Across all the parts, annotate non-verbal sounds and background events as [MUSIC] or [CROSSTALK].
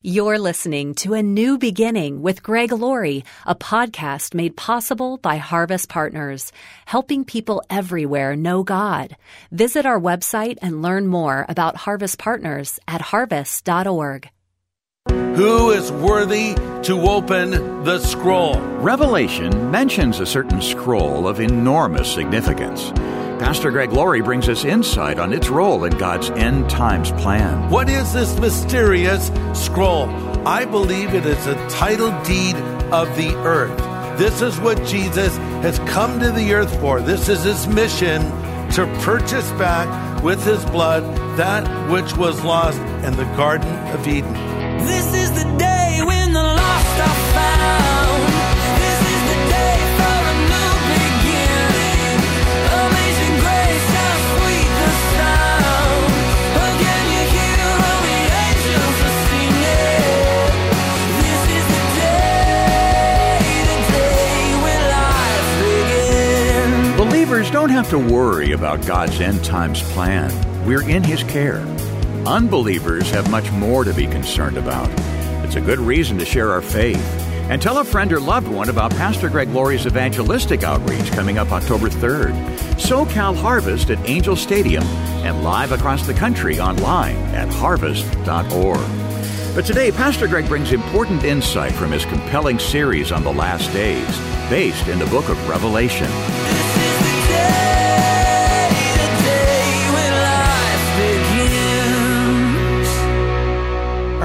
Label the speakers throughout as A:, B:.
A: You're listening to A New Beginning with Greg Laurie, a podcast made possible by Harvest Partners, helping people everywhere know God. Visit our website and learn more about Harvest Partners at harvest.org.
B: Who is worthy to open the scroll?
C: Revelation mentions a certain scroll of enormous significance. Pastor Greg Laurie brings us insight on its role in God's end times plan.
B: What is this mysterious scroll? I believe it is a title deed of the earth. This is what Jesus has come to the earth for. This is his mission to purchase back with his blood that which was lost in the Garden of Eden.
C: Don't have to worry about God's end times plan. We're in his care. Unbelievers have much more to be concerned about. It's a good reason to share our faith. And tell a friend or loved one about Pastor Greg Laurie's evangelistic outreach coming up October 3rd. SoCal Harvest at Angel Stadium and live across the country online at harvest.org. But today, Pastor Greg brings important insight from his compelling series on the last days, based in the book of Revelation.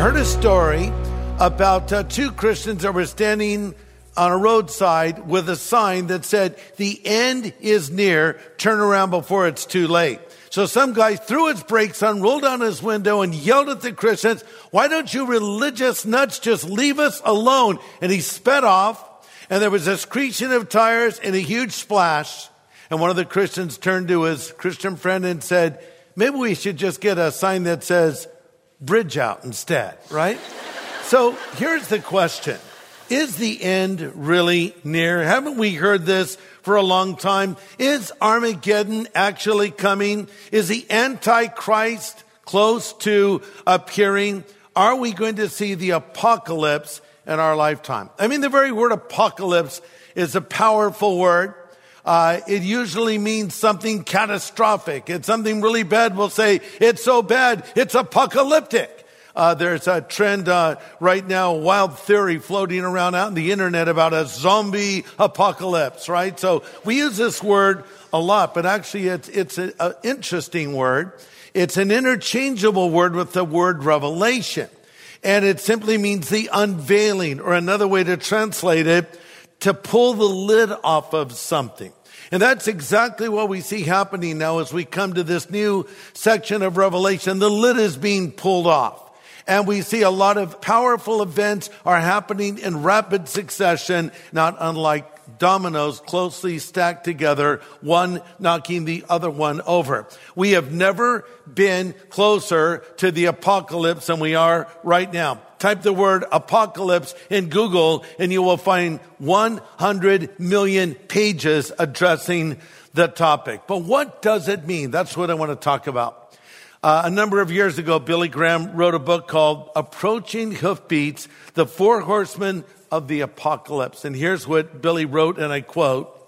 B: Heard a story about uh, two Christians that were standing on a roadside with a sign that said, the end is near, turn around before it's too late. So some guy threw his brakes on, rolled down his window and yelled at the Christians, why don't you religious nuts just leave us alone? And he sped off and there was a screeching of tires and a huge splash. And one of the Christians turned to his Christian friend and said, maybe we should just get a sign that says bridge out instead, right? So here's the question. Is the end really near? Haven't we heard this for a long time? Is Armageddon actually coming? Is the Antichrist close to appearing? Are we going to see the apocalypse in our lifetime? I mean, the very word apocalypse is a powerful word. Uh, it usually means something catastrophic. It's something really bad. We'll say, it's so bad, it's apocalyptic. Uh, there's a trend uh, right now, a wild theory floating around out in the internet about a zombie apocalypse, right? So we use this word a lot, but actually it's it's an interesting word. It's an interchangeable word with the word revelation, and it simply means the unveiling, or another way to translate it, to pull the lid off of something. And that's exactly what we see happening now as we come to this new section of Revelation. The lid is being pulled off. And we see a lot of powerful events are happening in rapid succession, not unlike dominoes closely stacked together, one knocking the other one over. We have never been closer to the apocalypse than we are right now. Type the word apocalypse in Google and you will find 100 million pages addressing the topic. But what does it mean? That's what I want to talk about. Uh, a number of years ago, Billy Graham wrote a book called Approaching Hoofbeats, The Four Horsemen of the Apocalypse. And here's what Billy wrote, and I quote,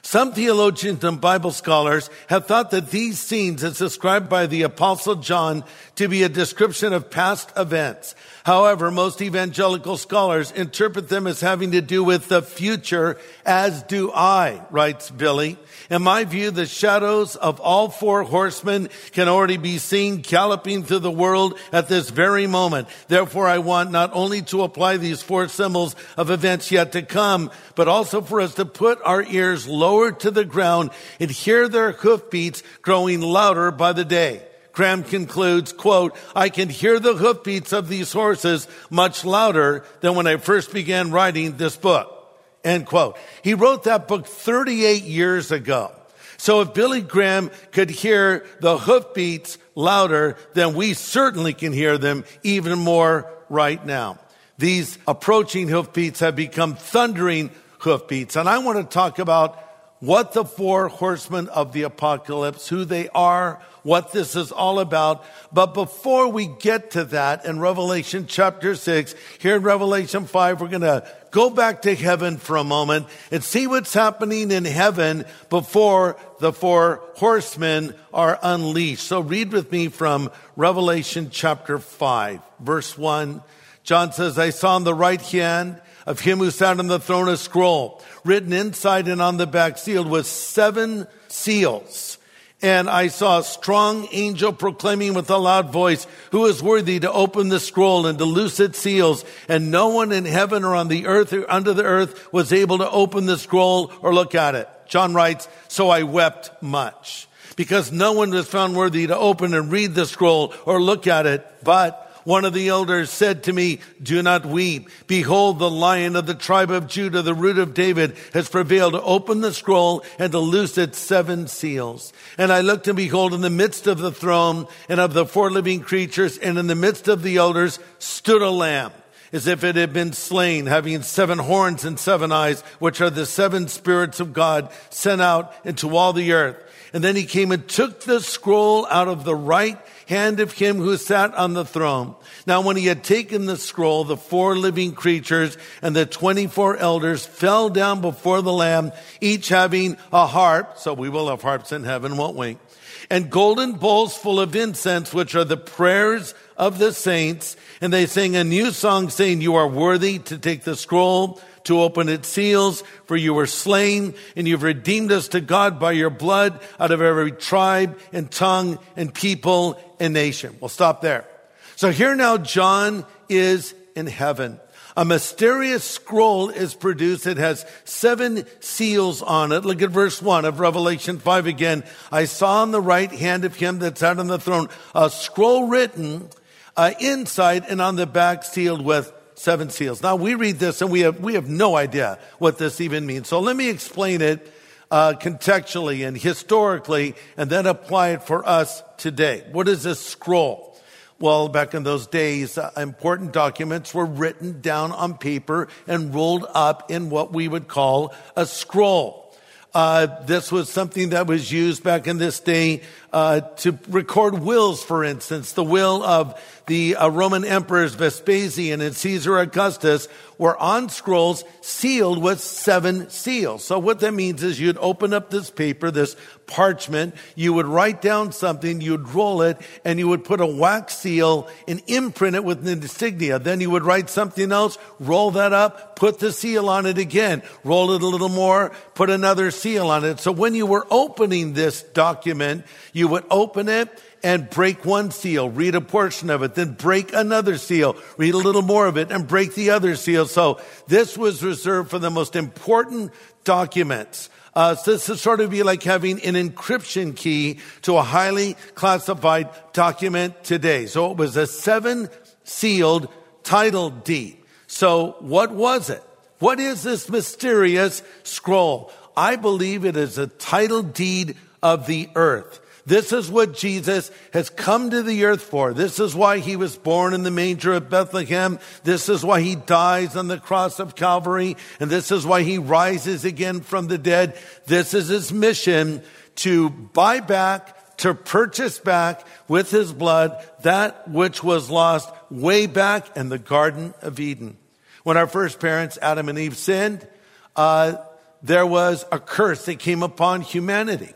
B: some theologians and Bible scholars have thought that these scenes as described by the apostle John to be a description of past events. However, most evangelical scholars interpret them as having to do with the future, as do I, writes Billy. In my view, the shadows of all four horsemen can already be seen galloping through the world at this very moment. Therefore, I want not only to apply these four symbols of events yet to come, but also for us to put our ears lower to the ground and hear their hoofbeats growing louder by the day. Graham concludes, quote, I can hear the hoofbeats of these horses much louder than when I first began writing this book. End quote. He wrote that book 38 years ago. So if Billy Graham could hear the hoofbeats louder, then we certainly can hear them even more right now. These approaching hoofbeats have become thundering hoofbeats. And I want to talk about what the four horsemen of the apocalypse, who they are, what this is all about. But before we get to that in Revelation chapter six, here in Revelation five, we're going to go back to heaven for a moment and see what's happening in heaven before the four horsemen are unleashed. So read with me from Revelation chapter five, verse one. John says, I saw on the right hand of him who sat on the throne a scroll written inside and on the back sealed with seven seals. And I saw a strong angel proclaiming with a loud voice, who is worthy to open the scroll and to loose its seals? And no one in heaven or on the earth or under the earth was able to open the scroll or look at it. John writes, so I wept much because no one was found worthy to open and read the scroll or look at it. But one of the elders said to me, do not weep. Behold, the lion of the tribe of Judah, the root of David, has prevailed to open the scroll and to loose its seven seals. And I looked and behold, in the midst of the throne and of the four living creatures and in the midst of the elders stood a lamb as if it had been slain, having seven horns and seven eyes, which are the seven spirits of God sent out into all the earth. And then he came and took the scroll out of the right hand of him who sat on the throne. Now, when he had taken the scroll, the four living creatures and the 24 elders fell down before the Lamb, each having a harp. So we will have harps in heaven, won't we? And golden bowls full of incense, which are the prayers of the saints. And they sing a new song saying, you are worthy to take the scroll to open its seals, for you were slain and you've redeemed us to God by your blood out of every tribe and tongue and people and nation. We'll stop there. So here now John is in heaven. A mysterious scroll is produced. It has seven seals on it. Look at verse one of Revelation 5 again. I saw on the right hand of him that sat on the throne a scroll written uh, inside and on the back sealed with seven seals. Now we read this and we have, we have no idea what this even means. So let me explain it uh, contextually and historically and then apply it for us today. What is a scroll? Well, back in those days, uh, important documents were written down on paper and rolled up in what we would call a scroll. Uh, this was something that was used back in this day uh, to record wills, for instance. The will of the uh, Roman emperors Vespasian and Caesar Augustus were on scrolls sealed with seven seals. So what that means is you'd open up this paper, this parchment, you would write down something, you'd roll it, and you would put a wax seal and imprint it with an insignia. Then you would write something else, roll that up, put the seal on it again, roll it a little more, put another seal on it. So when you were opening this document, you would open it and break one seal, read a portion of it, then break another seal, read a little more of it and break the other seal. So this was reserved for the most important documents. Uh, so this is sort of be like having an encryption key to a highly classified document today. So it was a seven sealed title deed. So what was it? What is this mysterious scroll? I believe it is a title deed of the earth. This is what Jesus has come to the earth for. This is why he was born in the manger of Bethlehem. This is why he dies on the cross of Calvary. And this is why he rises again from the dead. This is his mission to buy back, to purchase back with his blood that which was lost way back in the Garden of Eden. When our first parents, Adam and Eve, sinned, uh, there was a curse that came upon humanity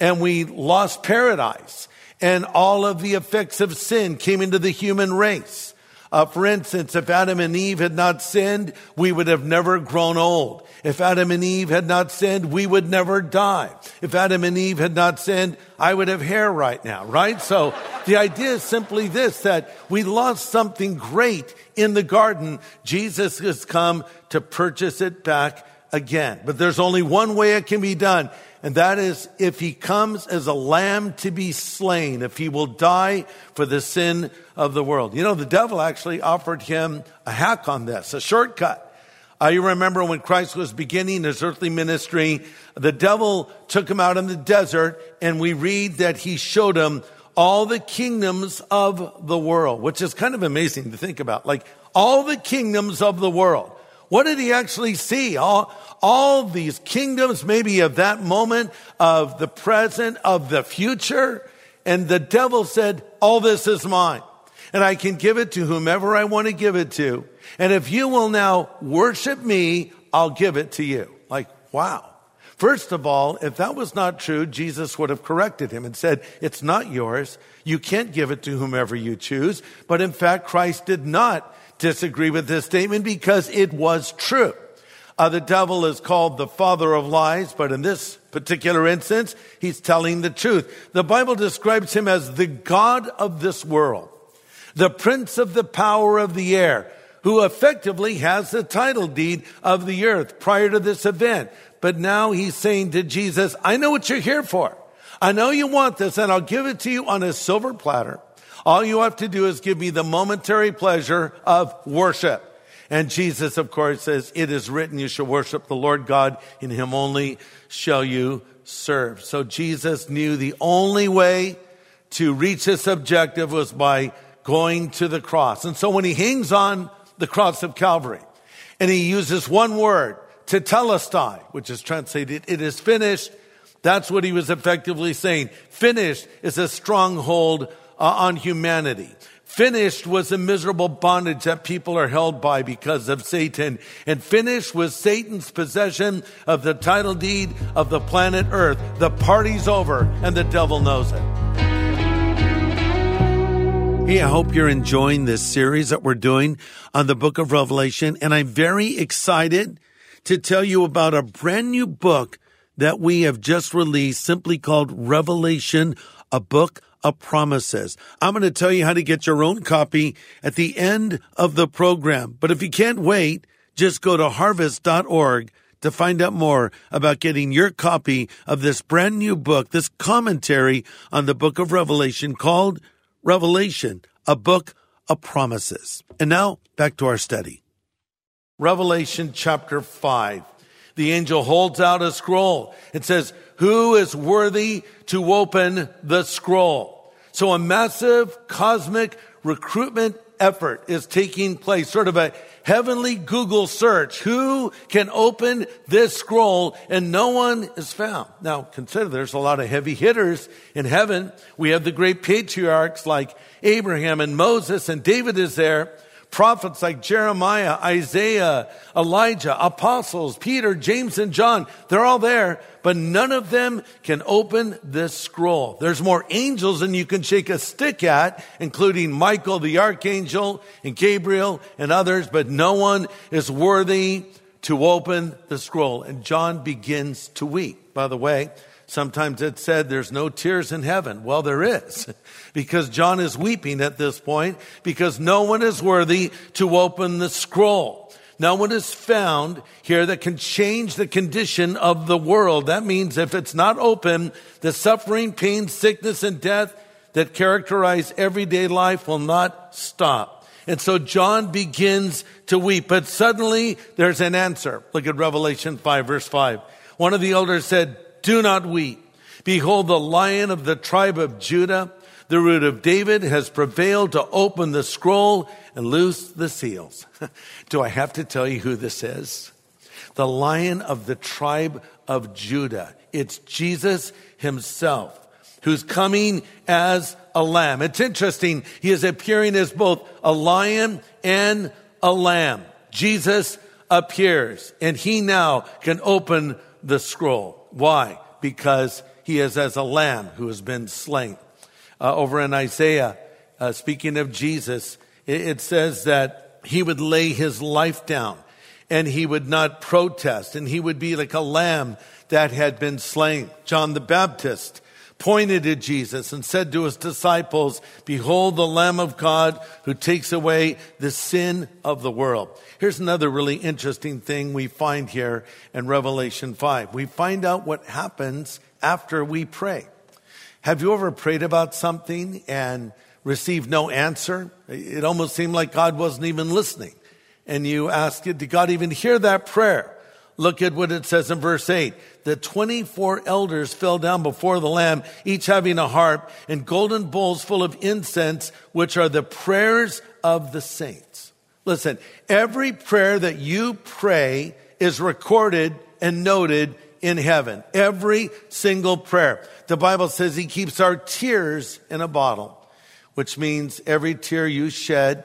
B: and we lost paradise and all of the effects of sin came into the human race. Uh, for instance, if Adam and Eve had not sinned, we would have never grown old. If Adam and Eve had not sinned, we would never die. If Adam and Eve had not sinned, I would have hair right now, right? So the idea is simply this, that we lost something great in the garden. Jesus has come to purchase it back again. But there's only one way it can be done. And that is if he comes as a lamb to be slain, if he will die for the sin of the world. You know, the devil actually offered him a hack on this, a shortcut. I remember when Christ was beginning his earthly ministry, the devil took him out in the desert and we read that he showed him all the kingdoms of the world, which is kind of amazing to think about. Like all the kingdoms of the world. What did he actually see? All, all these kingdoms, maybe of that moment, of the present, of the future. And the devil said, all this is mine. And I can give it to whomever I want to give it to. And if you will now worship me, I'll give it to you. Like, wow. First of all, if that was not true, Jesus would have corrected him and said, it's not yours. You can't give it to whomever you choose. But in fact, Christ did not disagree with this statement because it was true. Uh, the devil is called the father of lies, but in this particular instance, he's telling the truth. The Bible describes him as the God of this world, the prince of the power of the air, who effectively has the title deed of the earth prior to this event. But now he's saying to Jesus, I know what you're here for. I know you want this and I'll give it to you on a silver platter. All you have to do is give me the momentary pleasure of worship. And Jesus, of course, says, it is written, you shall worship the Lord God. In him only shall you serve. So Jesus knew the only way to reach this objective was by going to the cross. And so when he hangs on the cross of Calvary and he uses one word, tetelestai, which is translated, it is finished. That's what he was effectively saying. Finished is a stronghold uh, on humanity. Finished was the miserable bondage that people are held by because of Satan. And finished was Satan's possession of the title deed of the planet Earth. The party's over and the devil knows it. Hey, I hope you're enjoying this series that we're doing on the book of Revelation. And I'm very excited to tell you about a brand new book that we have just released simply called Revelation, a book of promises. I'm going to tell you how to get your own copy at the end of the program. But if you can't wait, just go to harvest.org to find out more about getting your copy of this brand new book, this commentary on the book of Revelation called Revelation, a book of promises. And now back to our study. Revelation chapter 5. The angel holds out a scroll. It says, who is worthy to open the scroll? So a massive cosmic recruitment effort is taking place, sort of a heavenly Google search. Who can open this scroll? And no one is found. Now consider there's a lot of heavy hitters in heaven. We have the great patriarchs like Abraham and Moses and David is there prophets like Jeremiah, Isaiah, Elijah, apostles, Peter, James, and John. They're all there, but none of them can open this scroll. There's more angels than you can shake a stick at, including Michael, the archangel, and Gabriel, and others, but no one is worthy to open the scroll. And John begins to weep. By the way, Sometimes it's said there's no tears in heaven. Well, there is [LAUGHS] because John is weeping at this point because no one is worthy to open the scroll. No one is found here that can change the condition of the world. That means if it's not open, the suffering, pain, sickness, and death that characterize everyday life will not stop. And so John begins to weep, but suddenly there's an answer. Look at Revelation 5 verse 5. One of the elders said, do not weep. Behold, the lion of the tribe of Judah, the root of David, has prevailed to open the scroll and loose the seals. [LAUGHS] Do I have to tell you who this is? The lion of the tribe of Judah. It's Jesus himself who's coming as a lamb. It's interesting. He is appearing as both a lion and a lamb. Jesus appears and he now can open the scroll. Why? Because he is as a lamb who has been slain. Uh, over in Isaiah, uh, speaking of Jesus, it, it says that he would lay his life down and he would not protest and he would be like a lamb that had been slain. John the Baptist pointed to Jesus and said to his disciples, behold the Lamb of God who takes away the sin of the world. Here's another really interesting thing we find here in Revelation 5. We find out what happens after we pray. Have you ever prayed about something and received no answer? It almost seemed like God wasn't even listening. And you ask, did God even hear that prayer? Look at what it says in verse 8. The 24 elders fell down before the Lamb, each having a harp and golden bowls full of incense, which are the prayers of the saints. Listen, every prayer that you pray is recorded and noted in heaven. Every single prayer. The Bible says he keeps our tears in a bottle, which means every tear you shed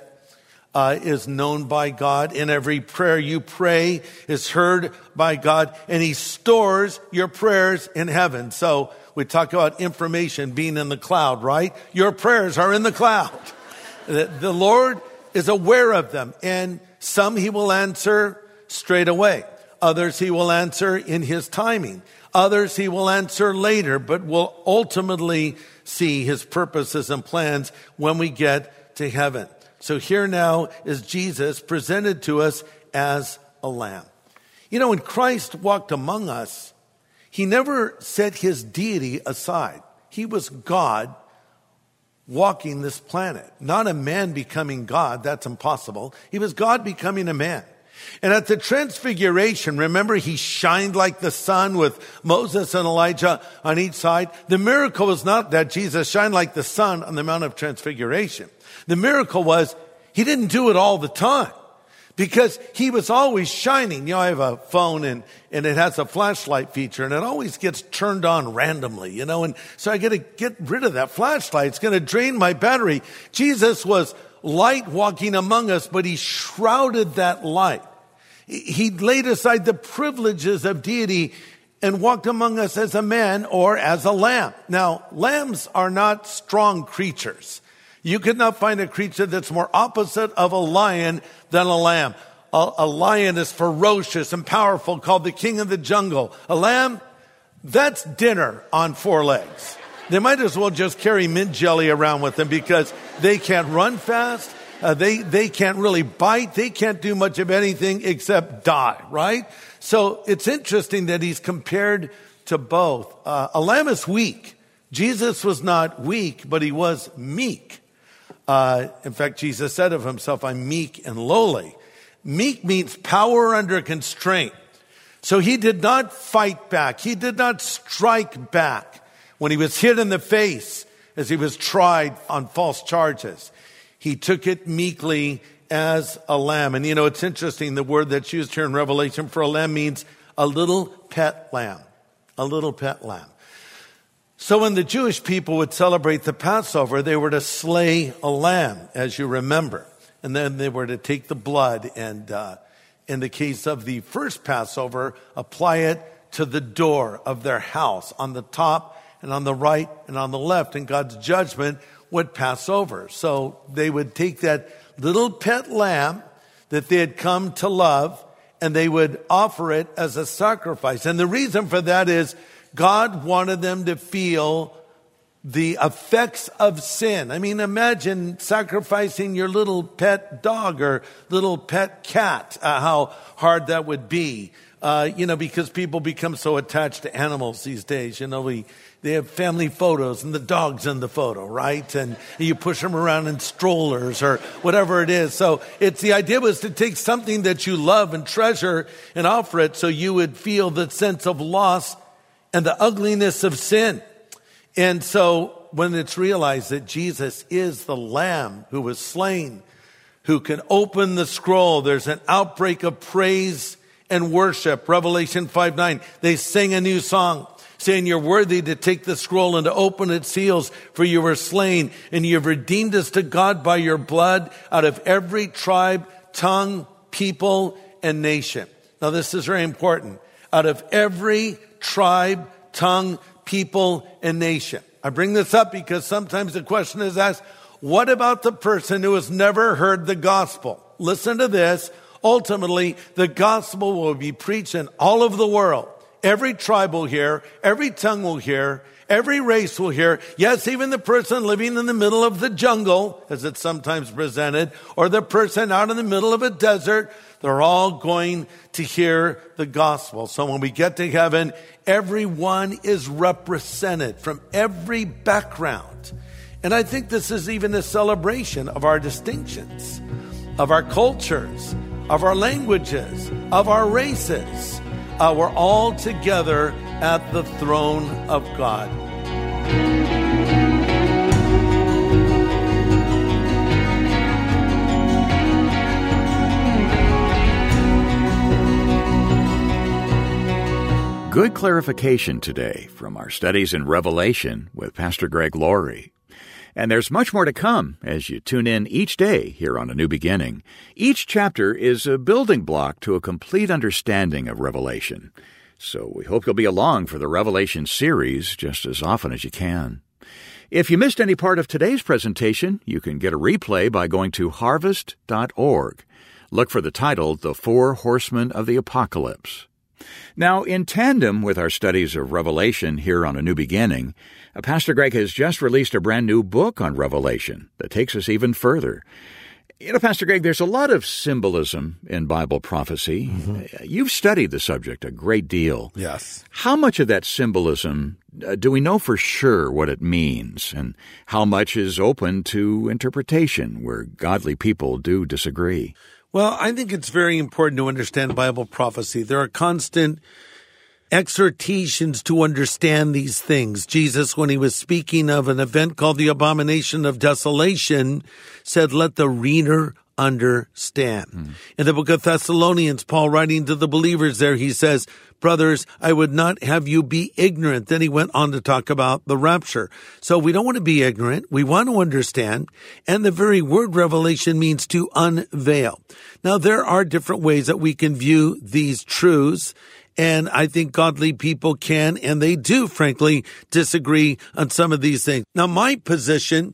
B: uh, is known by God, and every prayer you pray is heard by God, and He stores your prayers in heaven. So we talk about information being in the cloud, right? Your prayers are in the cloud. [LAUGHS] the, the Lord is aware of them, and some He will answer straight away. Others He will answer in His timing. Others He will answer later, but will ultimately see His purposes and plans when we get to heaven. So here now is Jesus presented to us as a lamb. You know, when Christ walked among us, he never set his deity aside. He was God walking this planet, not a man becoming God. That's impossible. He was God becoming a man. And at the transfiguration, remember he shined like the sun with Moses and Elijah on each side. The miracle was not that Jesus shined like the sun on the Mount of Transfiguration. The miracle was he didn't do it all the time because he was always shining. You know, I have a phone and, and it has a flashlight feature and it always gets turned on randomly, you know, and so I got to get rid of that flashlight. It's going to drain my battery. Jesus was light walking among us, but he shrouded that light. He laid aside the privileges of deity and walked among us as a man or as a lamb. Now, lambs are not strong creatures. You could not find a creature that's more opposite of a lion than a lamb. A, a, lion is ferocious and powerful, called the king of the jungle. A lamb, that's dinner on four legs. They might as well just carry mint jelly around with them because they can't run fast. Uh, they, they can't really bite. They can't do much of anything except die, right? So it's interesting that he's compared to both. Uh, a lamb is weak. Jesus was not weak, but he was meek. Uh, in fact, Jesus said of himself, I'm meek and lowly. Meek means power under constraint. So he did not fight back. He did not strike back when he was hit in the face as he was tried on false charges. He took it meekly as a lamb. And you know, it's interesting. The word that's used here in Revelation for a lamb means a little pet lamb. A little pet lamb. So when the Jewish people would celebrate the Passover, they were to slay a lamb, as you remember. And then they were to take the blood and, uh, in the case of the first Passover, apply it to the door of their house on the top and on the right and on the left. And God's judgment would pass over. So they would take that little pet lamb that they had come to love and they would offer it as a sacrifice. And the reason for that is God wanted them to feel the effects of sin. I mean, imagine sacrificing your little pet dog or little pet cat, uh, how hard that would be. Uh, you know, because people become so attached to animals these days. You know, we, they have family photos and the dog's in the photo, right? And you push them around in strollers or whatever it is. So it's the idea was to take something that you love and treasure and offer it so you would feel the sense of loss and the ugliness of sin. And so when it's realized that Jesus is the lamb who was slain, who can open the scroll, there's an outbreak of praise and worship. Revelation 5 9. They sing a new song saying, You're worthy to take the scroll and to open its seals, for you were slain, and you have redeemed us to God by your blood out of every tribe, tongue, people, and nation. Now, this is very important. Out of every tribe, tongue, people, and nation. I bring this up because sometimes the question is asked, what about the person who has never heard the gospel? Listen to this. Ultimately, the gospel will be preached in all of the world. Every tribe will hear, every tongue will hear, every race will hear. Yes, even the person living in the middle of the jungle, as it's sometimes presented, or the person out in the middle of a desert, they're all going to hear the gospel. So when we get to heaven, everyone is represented from every background. And I think this is even a celebration of our distinctions, of our cultures, of our languages, of our races. Uh, we're all together at the throne of God.
C: Good clarification today from our studies in Revelation with Pastor Greg Laurie. And there's much more to come as you tune in each day here on A New Beginning. Each chapter is a building block to a complete understanding of Revelation. So we hope you'll be along for the Revelation series just as often as you can. If you missed any part of today's presentation, you can get a replay by going to harvest.org. Look for the title, The Four Horsemen of the Apocalypse. Now, in tandem with our studies of Revelation here on A New Beginning, uh, Pastor Greg has just released a brand new book on Revelation that takes us even further. You know, Pastor Greg, there's a lot of symbolism in Bible prophecy. Mm-hmm. You've studied the subject a great deal.
B: Yes.
C: How much of that symbolism uh, do we know for sure what it means, and how much is open to interpretation where godly people do disagree?
B: Well, I think it's very important to understand Bible prophecy. There are constant exhortations to understand these things. Jesus, when he was speaking of an event called the abomination of desolation, said, let the reader understand. Mm. In the book of Thessalonians, Paul writing to the believers there, he says, brothers, I would not have you be ignorant. Then he went on to talk about the rapture. So we don't want to be ignorant. We want to understand. And the very word revelation means to unveil. Now, there are different ways that we can view these truths. And I think godly people can, and they do, frankly, disagree on some of these things. Now, my position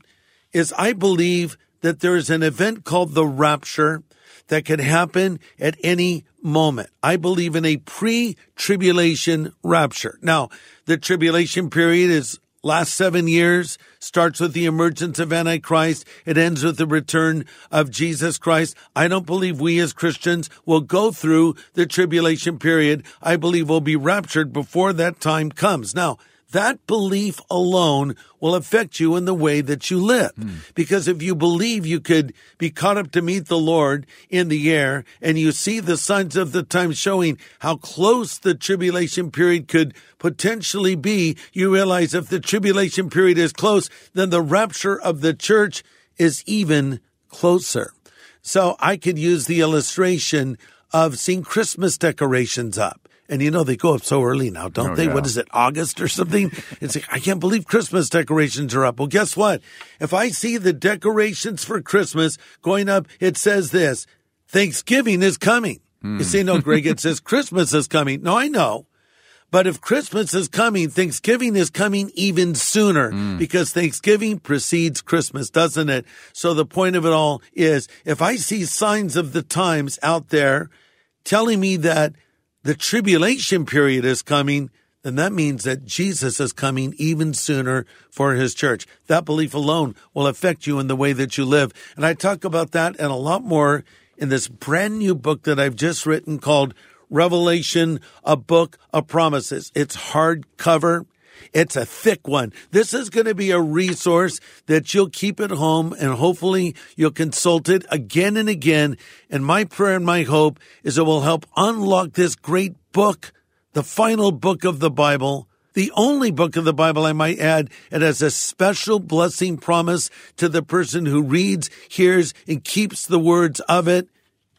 B: is I believe that there is an event called the rapture that can happen at any moment. I believe in a pre-tribulation rapture. Now, the tribulation period is last seven years, starts with the emergence of Antichrist. It ends with the return of Jesus Christ. I don't believe we as Christians will go through the tribulation period. I believe we'll be raptured before that time comes. Now, that belief alone will affect you in the way that you live. Mm. Because if you believe you could be caught up to meet the Lord in the air and you see the signs of the time showing how close the tribulation period could potentially be, you realize if the tribulation period is close, then the rapture of the church is even closer. So I could use the illustration of seeing Christmas decorations up. And you know, they go up so early now, don't oh, they? Yeah. What is it, August or something? [LAUGHS] It's like, I can't believe Christmas decorations are up. Well, guess what? If I see the decorations for Christmas going up, it says this Thanksgiving is coming. Mm. You say, no, Greg, it [LAUGHS] says Christmas is coming. No, I know. But if Christmas is coming, Thanksgiving is coming even sooner mm. because Thanksgiving precedes Christmas, doesn't it? So the point of it all is if I see signs of the times out there telling me that the tribulation period is coming, then that means that Jesus is coming even sooner for his church. That belief alone will affect you in the way that you live. And I talk about that and a lot more in this brand new book that I've just written called Revelation, a book of promises. It's hardcover. It's a thick one. This is going to be a resource that you'll keep at home and hopefully you'll consult it again and again. And my prayer and my hope is it will help unlock this great book, the final book of the Bible. The only book of the Bible, I might add, it has a special blessing promise to the person who reads, hears, and keeps the words of it.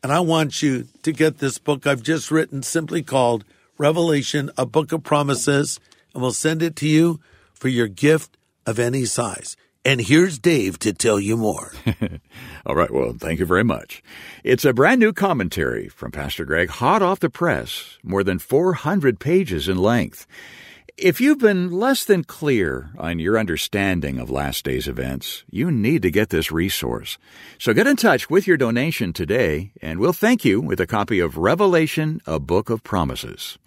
B: And I want you to get this book I've just written simply called Revelation, a book of promises and we'll send it to you for your gift of any size. And here's Dave to tell you more. [LAUGHS]
C: All right. Well, thank you very much. It's a brand new commentary from Pastor Greg, hot off the press, more than 400 pages in length. If you've been less than clear on your understanding of last day's events, you need to get this resource. So get in touch with your donation today, and we'll thank you with a copy of Revelation, a Book of Promises.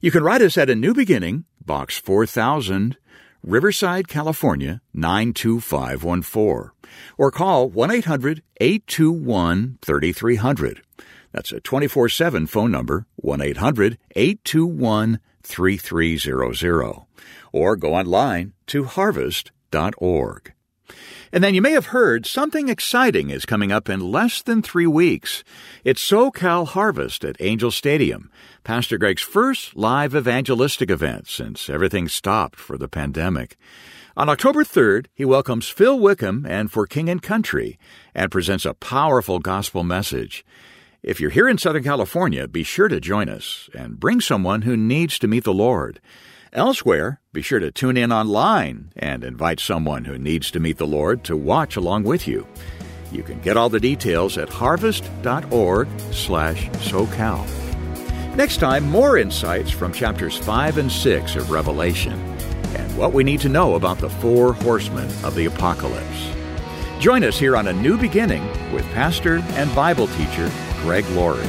C: You can write us at A New Beginning, Box 4000, Riverside, California 92514, or call 1 800 821 3300. That's a 24 7 phone number, 1 800 821 3300. Or go online to harvest.org. And then you may have heard something exciting is coming up in less than three weeks. It's SoCal Harvest at Angel Stadium, Pastor Greg's first live evangelistic event since everything stopped for the pandemic. On October 3rd, he welcomes Phil Wickham and For King and Country and presents a powerful gospel message. If you're here in Southern California, be sure to join us and bring someone who needs to meet the Lord. Elsewhere, be sure to tune in online and invite someone who needs to meet the Lord to watch along with you. You can get all the details at harvest.org/socal. Next time, more insights from chapters 5 and 6 of Revelation and what we need to know about the four horsemen of the apocalypse. Join us here on A New Beginning with pastor and Bible teacher Greg Laurie.